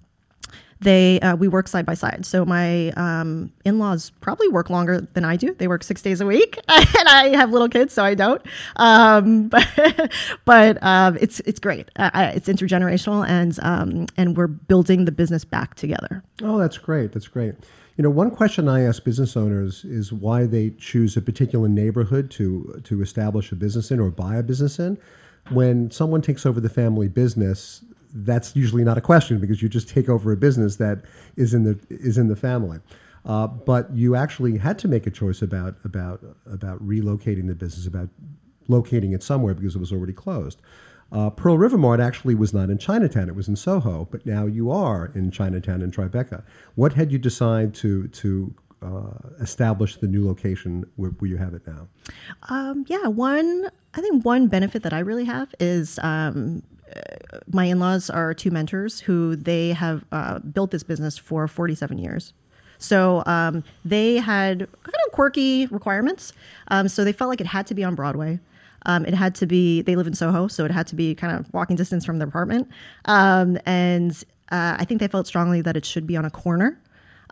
they uh, we work side by side. So my um, in-laws probably work longer than I do. They work six days a week, and I have little kids, so I don't. Um, but but um, it's it's great. Uh, it's intergenerational, and um, and we're building the business back together. Oh, that's great. That's great. You know, one question I ask business owners is why they choose a particular neighborhood to to establish a business in or buy a business in. When someone takes over the family business, that's usually not a question because you just take over a business that is in the is in the family. Uh, but you actually had to make a choice about about about relocating the business, about locating it somewhere because it was already closed. Uh, Pearl River Mart actually was not in Chinatown; it was in Soho. But now you are in Chinatown in Tribeca. What had you decide to to uh, establish the new location where, where, you have it now? Um, yeah, one I think one benefit that I really have is um, my in-laws are two mentors who they have uh, built this business for 47 years. So um, they had kind of quirky requirements. Um, so they felt like it had to be on Broadway. Um, it had to be. They live in Soho, so it had to be kind of walking distance from their apartment. Um, and uh, I think they felt strongly that it should be on a corner.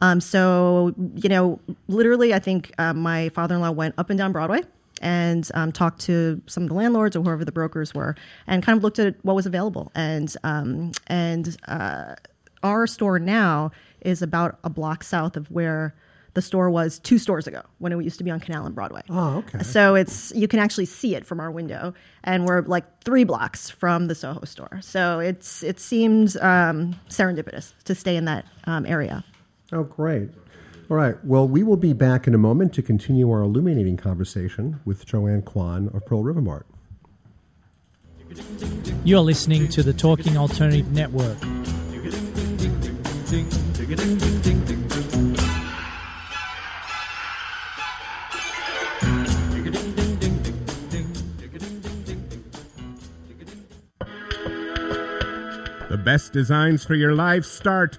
Um, so you know, literally, I think uh, my father-in-law went up and down Broadway and um, talked to some of the landlords or whoever the brokers were, and kind of looked at what was available. And um, and uh, our store now is about a block south of where the store was two stores ago when it used to be on Canal and Broadway. Oh, okay. So it's you can actually see it from our window, and we're like three blocks from the Soho store. So it's it seemed um, serendipitous to stay in that um, area. Oh, great. All right. Well, we will be back in a moment to continue our illuminating conversation with Joanne Kwong of Pearl River Mart. You're listening to the Talking Alternative Network. The best designs for your life start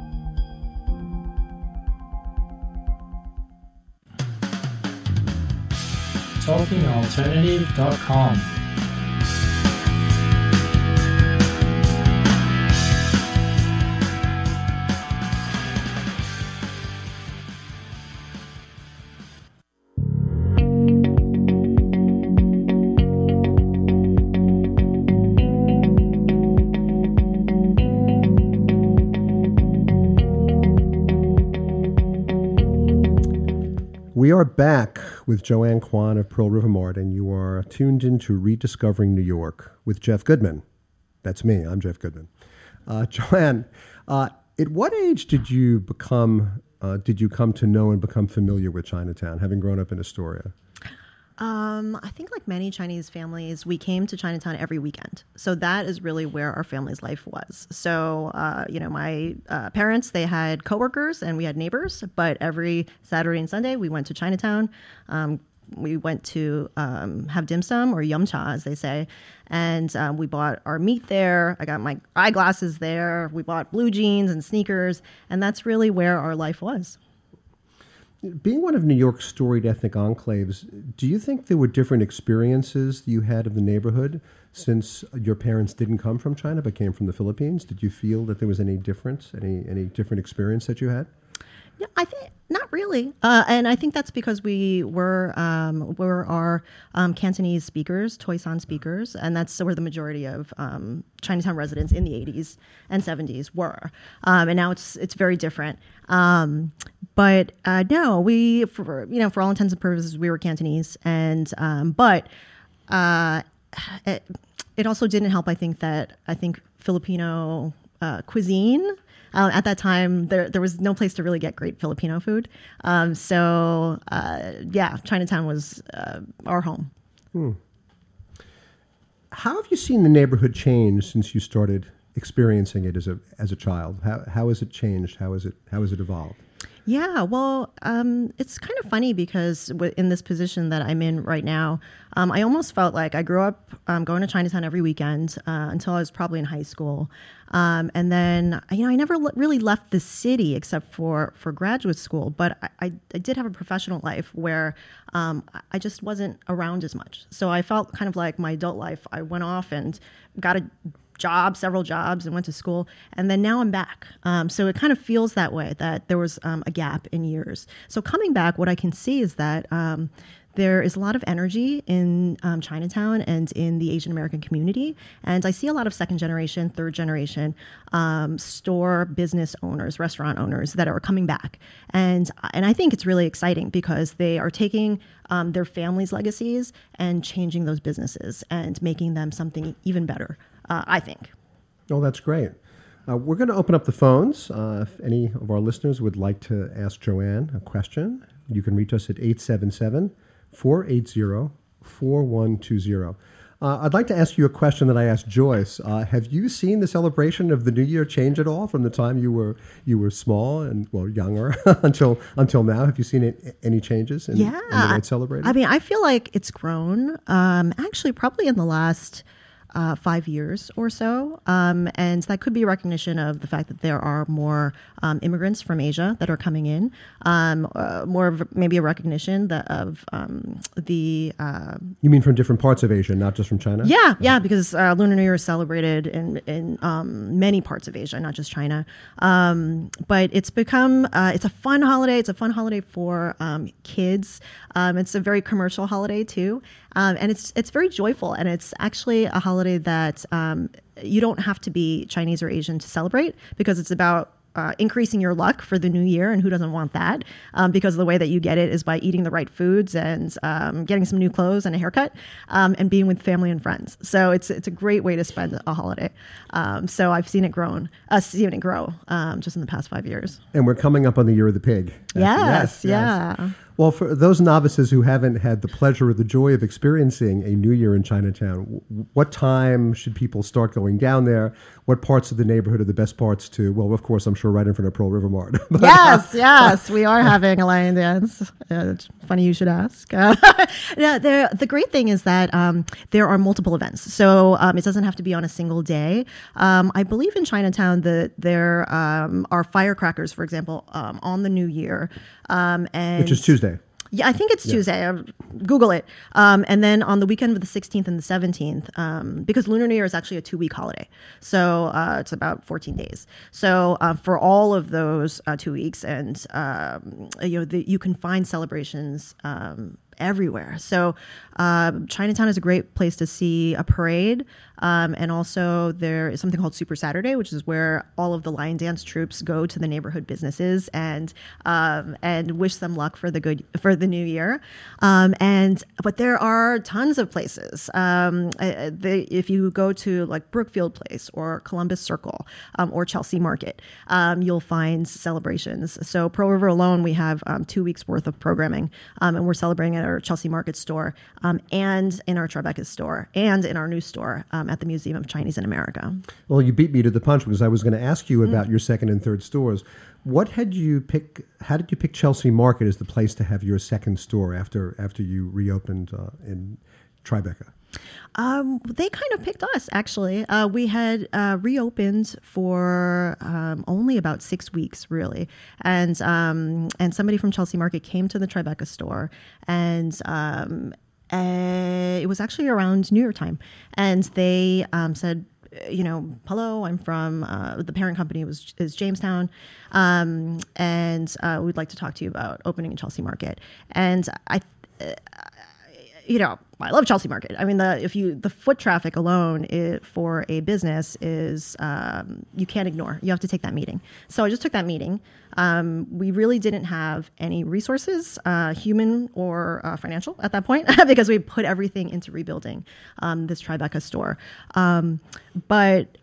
talkingalternative.com. We are back with Joanne Kwong of Pearl River Mart, and you are tuned into Rediscovering New York with Jeff Goodman. That's me. I'm Jeff Goodman. Uh, Joanne, uh, at what age did you become? Uh, did you come to know and become familiar with Chinatown, having grown up in Astoria? Um, I think, like many Chinese families, we came to Chinatown every weekend. So that is really where our family's life was. So, uh, you know, my uh, parents they had coworkers and we had neighbors, but every Saturday and Sunday we went to Chinatown. Um, we went to um, have dim sum or yum cha, as they say, and um, we bought our meat there. I got my eyeglasses there. We bought blue jeans and sneakers, and that's really where our life was. Being one of New York's storied ethnic enclaves, do you think there were different experiences you had of the neighborhood since your parents didn't come from China but came from the Philippines? Did you feel that there was any difference, any any different experience that you had? Yeah, I think not really, uh, and I think that's because we were um, were our um, Cantonese speakers, Toisan speakers, and that's where the majority of um, Chinatown residents in the 80s and 70s were, um, and now it's it's very different. But uh, no, we for you know for all intents and purposes we were Cantonese, and um, but uh, it, it also didn't help. I think that I think Filipino uh, cuisine uh, at that time, there there was no place to really get great Filipino food. Um, so uh, yeah, Chinatown was uh, our home. Hmm. How have you seen the neighborhood change since you started experiencing it as a as a child? How how has it changed? How has it how has it evolved? Yeah, well, um, it's kind of funny because in this position that I'm in right now, um, I almost felt like I grew up um, going to Chinatown every weekend uh, until I was probably in high school, um, and then you know I never really left the city except for for graduate school. But I, I, I did have a professional life where um, I just wasn't around as much, so I felt kind of like my adult life. I went off and got a jobs, several jobs, and went to school. And then now I'm back. Um, so it kind of feels that way that there was um, a gap in years. So coming back, what I can see is that. Um, there is a lot of energy in um, Chinatown and in the Asian American community. And I see a lot of second generation, third generation um, store business owners, restaurant owners that are coming back. And, and I think it's really exciting because they are taking um, their families' legacies and changing those businesses and making them something even better uh, I think. Oh, that's great. Uh, we're going to open up the phones. Uh, if any of our listeners would like to ask Joanne a question, you can reach us at 877 480 4120. Uh, I'd like to ask you a question that I asked Joyce. Uh, have you seen the celebration of the New Year change at all from the time you were you were small and well younger until until now? Have you seen it, any changes in, yeah. in the way it's celebrated? I mean, I feel like it's grown. Um, actually, probably in the last uh, five years or so. Um, and that could be a recognition of the fact that there are more um, immigrants from Asia that are coming in, um, uh, more of maybe a recognition that of um, the. Uh, You mean from different parts of Asia, not just from China? yeah, yeah, because uh, Lunar New Year is celebrated in in um, many parts of Asia, not just China. Um, but it's become uh, it's a fun holiday. It's a fun holiday for um, kids. Um, it's a very commercial holiday too, um, and it's it's very joyful. And it's actually a holiday that um, you don't have to be Chinese or Asian to celebrate because it's about uh, increasing your luck for the new year, and who doesn't want that? Um, because the way that you get it is by eating the right foods and um, getting some new clothes and a haircut, um, and being with family and friends. So it's it's a great way to spend a holiday. Um, so I've seen it grown, uh, seen it grow um, just in the past five years. And we're coming up on the year of the pig. Yes, yeah. Well, for those novices who haven't had the pleasure or the joy of experiencing a New Year in Chinatown, what time should people start going down there? What parts of the neighborhood are the best parts to? Well, of course, I'm sure right in front of Pearl River Mart. But- yes, yes, we are having a lion dance. Uh, funny you should ask. Uh, there- the great thing is that um, there are multiple events, so um, it doesn't have to be on a single day. Um, I believe in Chinatown that there um, are firecrackers, for example, um, on the New Year, um, and Which is Tuesday. Yeah, I think it's Yeah. Tuesday. Uh, Google it. Um, and then on the weekend of the 16th and the 17th, um, because Lunar New Year is actually a two week holiday. So uh, it's about 14 days. So uh, for all of those uh, two weeks, and um, you know, the, you can find celebrations. Um, everywhere. So, uh, Chinatown is a great place to see a parade. Um, and also, there is something called Super Saturday, which is where all of the lion dance troupes go to the neighborhood businesses and um, and wish them luck for the good for the new year. Um, and but there are tons of places. Um, uh, they, if you go to like Brookfield Place or Columbus Circle um, or Chelsea Market, um, you'll find celebrations. So Pearl River alone, we have two weeks worth of programming, and we're celebrating at our Chelsea Market store and in our Tribeca store and in our new store at the Museum of Chinese in America. Well, you beat me to the punch because I was going to ask you about Mm. your second and third stores. What had you pick? How did you pick Chelsea Market as the place to have your second store after after you reopened uh, in Tribeca? Um, they kind of picked us actually. Uh, we had uh, reopened for um, only about six weeks, really, and um, and somebody from Chelsea Market came to the Tribeca store, and um, uh, it was actually around New Year time, and they um, said. You know, hello. I'm from uh, the parent company was is Jamestown, um, and uh, we'd like to talk to you about opening in Chelsea Market. And I, you know, I love Chelsea Market. I mean, the if you the foot traffic alone i for a business is um, you can't ignore. You have to take that meeting. So I just took that meeting. Um, we really didn't have any resources, uh, human or uh, financial, at that point because we put everything into rebuilding um, this Tribeca store. Um, but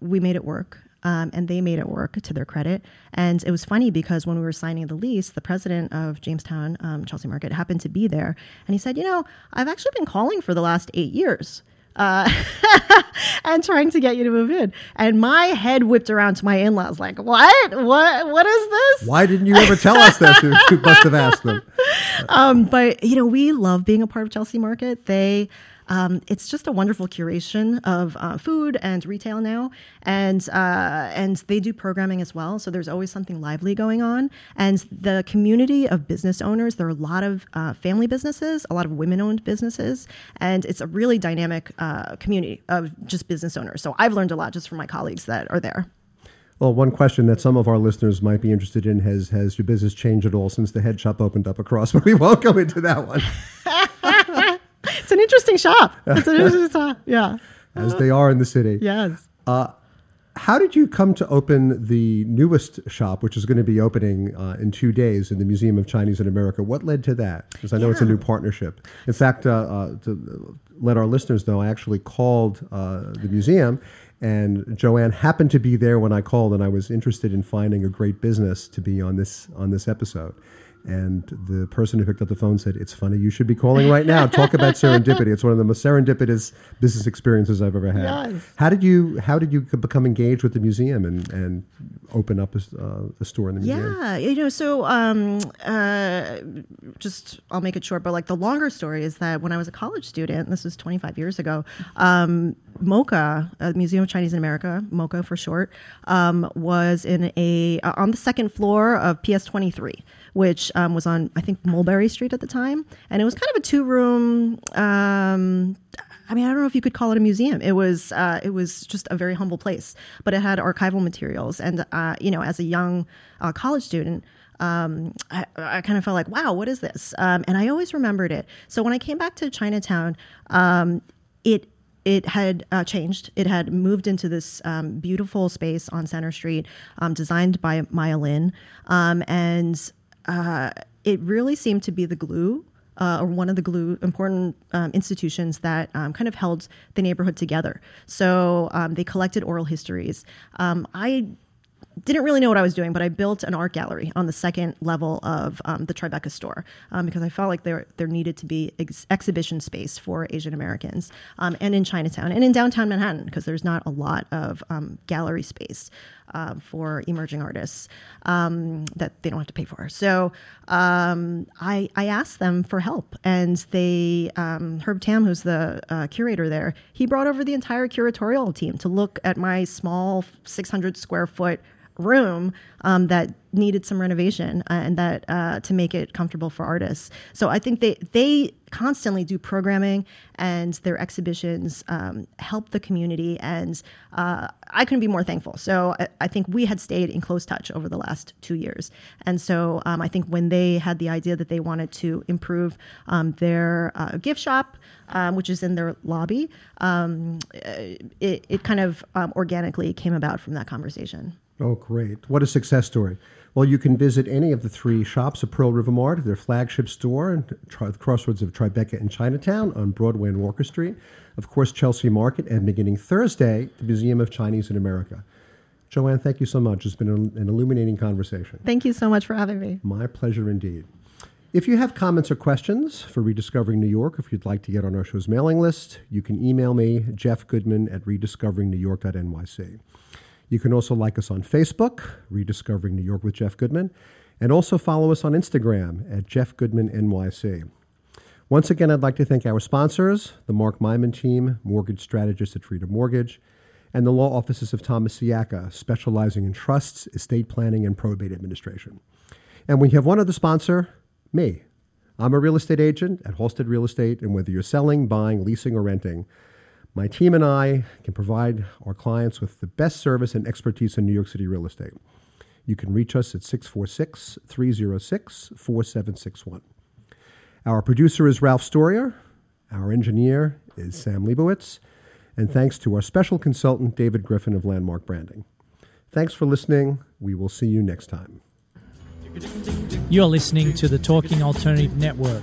we made it work. Um, and they made it work to their credit. And it was funny because when we were signing the lease, the president of Jamestown um, Chelsea Market happened to be there, and he said, "You know, I've actually been calling for the last eight years." Uh, and trying to get you to move in, and my head whipped around to my in-laws, like, "What? What? What is this?" Why didn't you ever tell us this? You you must have asked them. um, but you know, we love being a part of Chelsea Market. They, um, it's just a wonderful curation of uh, food and retail now, and uh, and they do programming as well. So there's always something lively going on. And the community of business owners, there are a lot of uh, family businesses, a lot of women-owned businesses, and it's a really dynamic uh, community of just business owners. So I've learned a lot just from my colleagues that are there. Well, one question that some of our listeners might be interested in has has your business changed at all since the head shop opened up across? But we won't go into that one, an interesting shop. It's an interesting shop. Yeah. as they are in the city. Yes. Uh, how did you come to open the newest shop, which is going to be opening uh, in two days in the Museum of Chinese in America? What led to that? Because I know it's a new partnership. In fact, uh, uh, to let our listeners know, I actually called uh, the museum, and Joanne happened to be there when I called, and I was interested in finding a great business to be on this on this episode. And the person who picked up the phone said, It's funny, you should be calling right now. Talk about serendipity. It's one of the most serendipitous business experiences I've ever had. Yes. How did you How did you become engaged with the museum and, and open up a, uh, a store in the museum? Yeah, you know, so um, uh, just I'll make it short, but like the longer story is that when I was a college student, this was 25 years ago, um, MoCA, uh, Museum of Chinese in America, MoCA for short, um, was in a uh, on the second floor of PS 23, which um, was on I think Mulberry Street at the time, and it was kind of a two room. Um, I mean, I don't know if you could call it a museum. It was uh, it was just a very humble place, but it had archival materials, and uh, you know, as a young uh, college student. Um, I, I, kind of felt like, wow, what is this? Um, and I always remembered it. So when I came back to Chinatown, um, it it had uh, changed. It had moved into this um, beautiful space on Centre Street, um, designed by Maya Lin, um, and uh, it really seemed to be the glue uh, or one of the glue important um, institutions that um, kind of held the neighborhood together. So um, they collected oral histories. Um, I didn't really know what I was doing, but I built an art gallery on the second level of um, the Tribeca store um, because I felt like there there needed to be ex- exhibition space for Asian Americans, and in Chinatown and in downtown Manhattan because there's not a lot of gallery space uh, for emerging artists um, that they don't have to pay for. So um, I I asked them for help, and they Herb Tam, who's the uh, curator there, he brought over the entire curatorial team to look at my small 600 square foot room um, that needed some renovation uh, and that uh, to make it comfortable for artists. So I think they they constantly do programming and their exhibitions um, help the community, and uh, I couldn't be more thankful. So I, I, think we had stayed in close touch over the last two years, and so um, I think when they had the idea that they wanted to improve um, their uh, gift shop. Um, which is in their lobby. Um, it, it kind of organically came about from that conversation. Oh, great. What a success story. Well, you can visit any of the three shops of Pearl River Mart, their flagship store, and the crossroads of Tribeca and Chinatown on Broadway and Walker Street. Of course, Chelsea Market, and beginning Thursday, the Museum of Chinese in America. Joanne, thank you so much. It's been an illuminating conversation. Thank you so much for having me. My pleasure indeed. If you have comments or questions for Rediscovering New York, if you'd like to get on our show's mailing list, you can email me, Jeff Goodman at rediscoveringnewyork.nyc. You can also like us on Facebook, Rediscovering New York with Jeff Goodman, and also follow us on Instagram at Jeff Goodman NYC. Once again, I'd like to thank our sponsors, the Mark Myman team, mortgage strategist at Freedom Mortgage, and the law offices of Thomas Siaka, specializing in trusts, estate planning, and probate administration. And we have one other sponsor, me. I'm a real estate agent at Halstead Real Estate, and whether you're selling, buying, leasing, or renting, my team and I can provide our clients with the best service and expertise in New York City real estate. You can reach us at 646 306 4761. Our producer is Ralph Storier. Our engineer is Sam Liebowitz. And thanks to our special consultant, David Griffin of Landmark Branding. Thanks for listening. We will see you next time. You're listening to the Talking Alternative Network.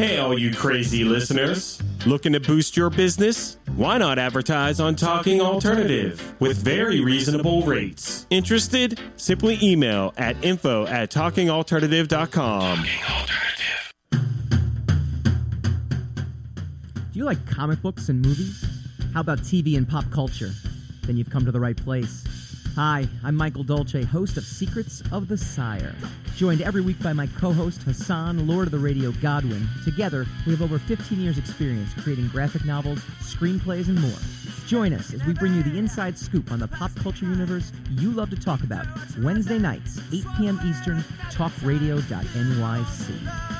Hey, all you crazy listeners. Looking to boost your business? Why not advertise on Talking Alternative with very reasonable rates? Interested? Simply email at info at talkingalternative.com. Talking Alternative. Do you like comic books and movies? How about TV and pop culture? Then you've come to the right place. Hi, I'm Michael Dolce, host of Secrets of the Sire. Joined every week by my co host Hassan, Lord of the Radio Godwin. Together, we have over 15 years' experience creating graphic novels, screenplays, and more. Join us as we bring you the inside scoop on the pop culture universe you love to talk about. Wednesday nights, 8 p.m. Eastern, talkradio.nyc.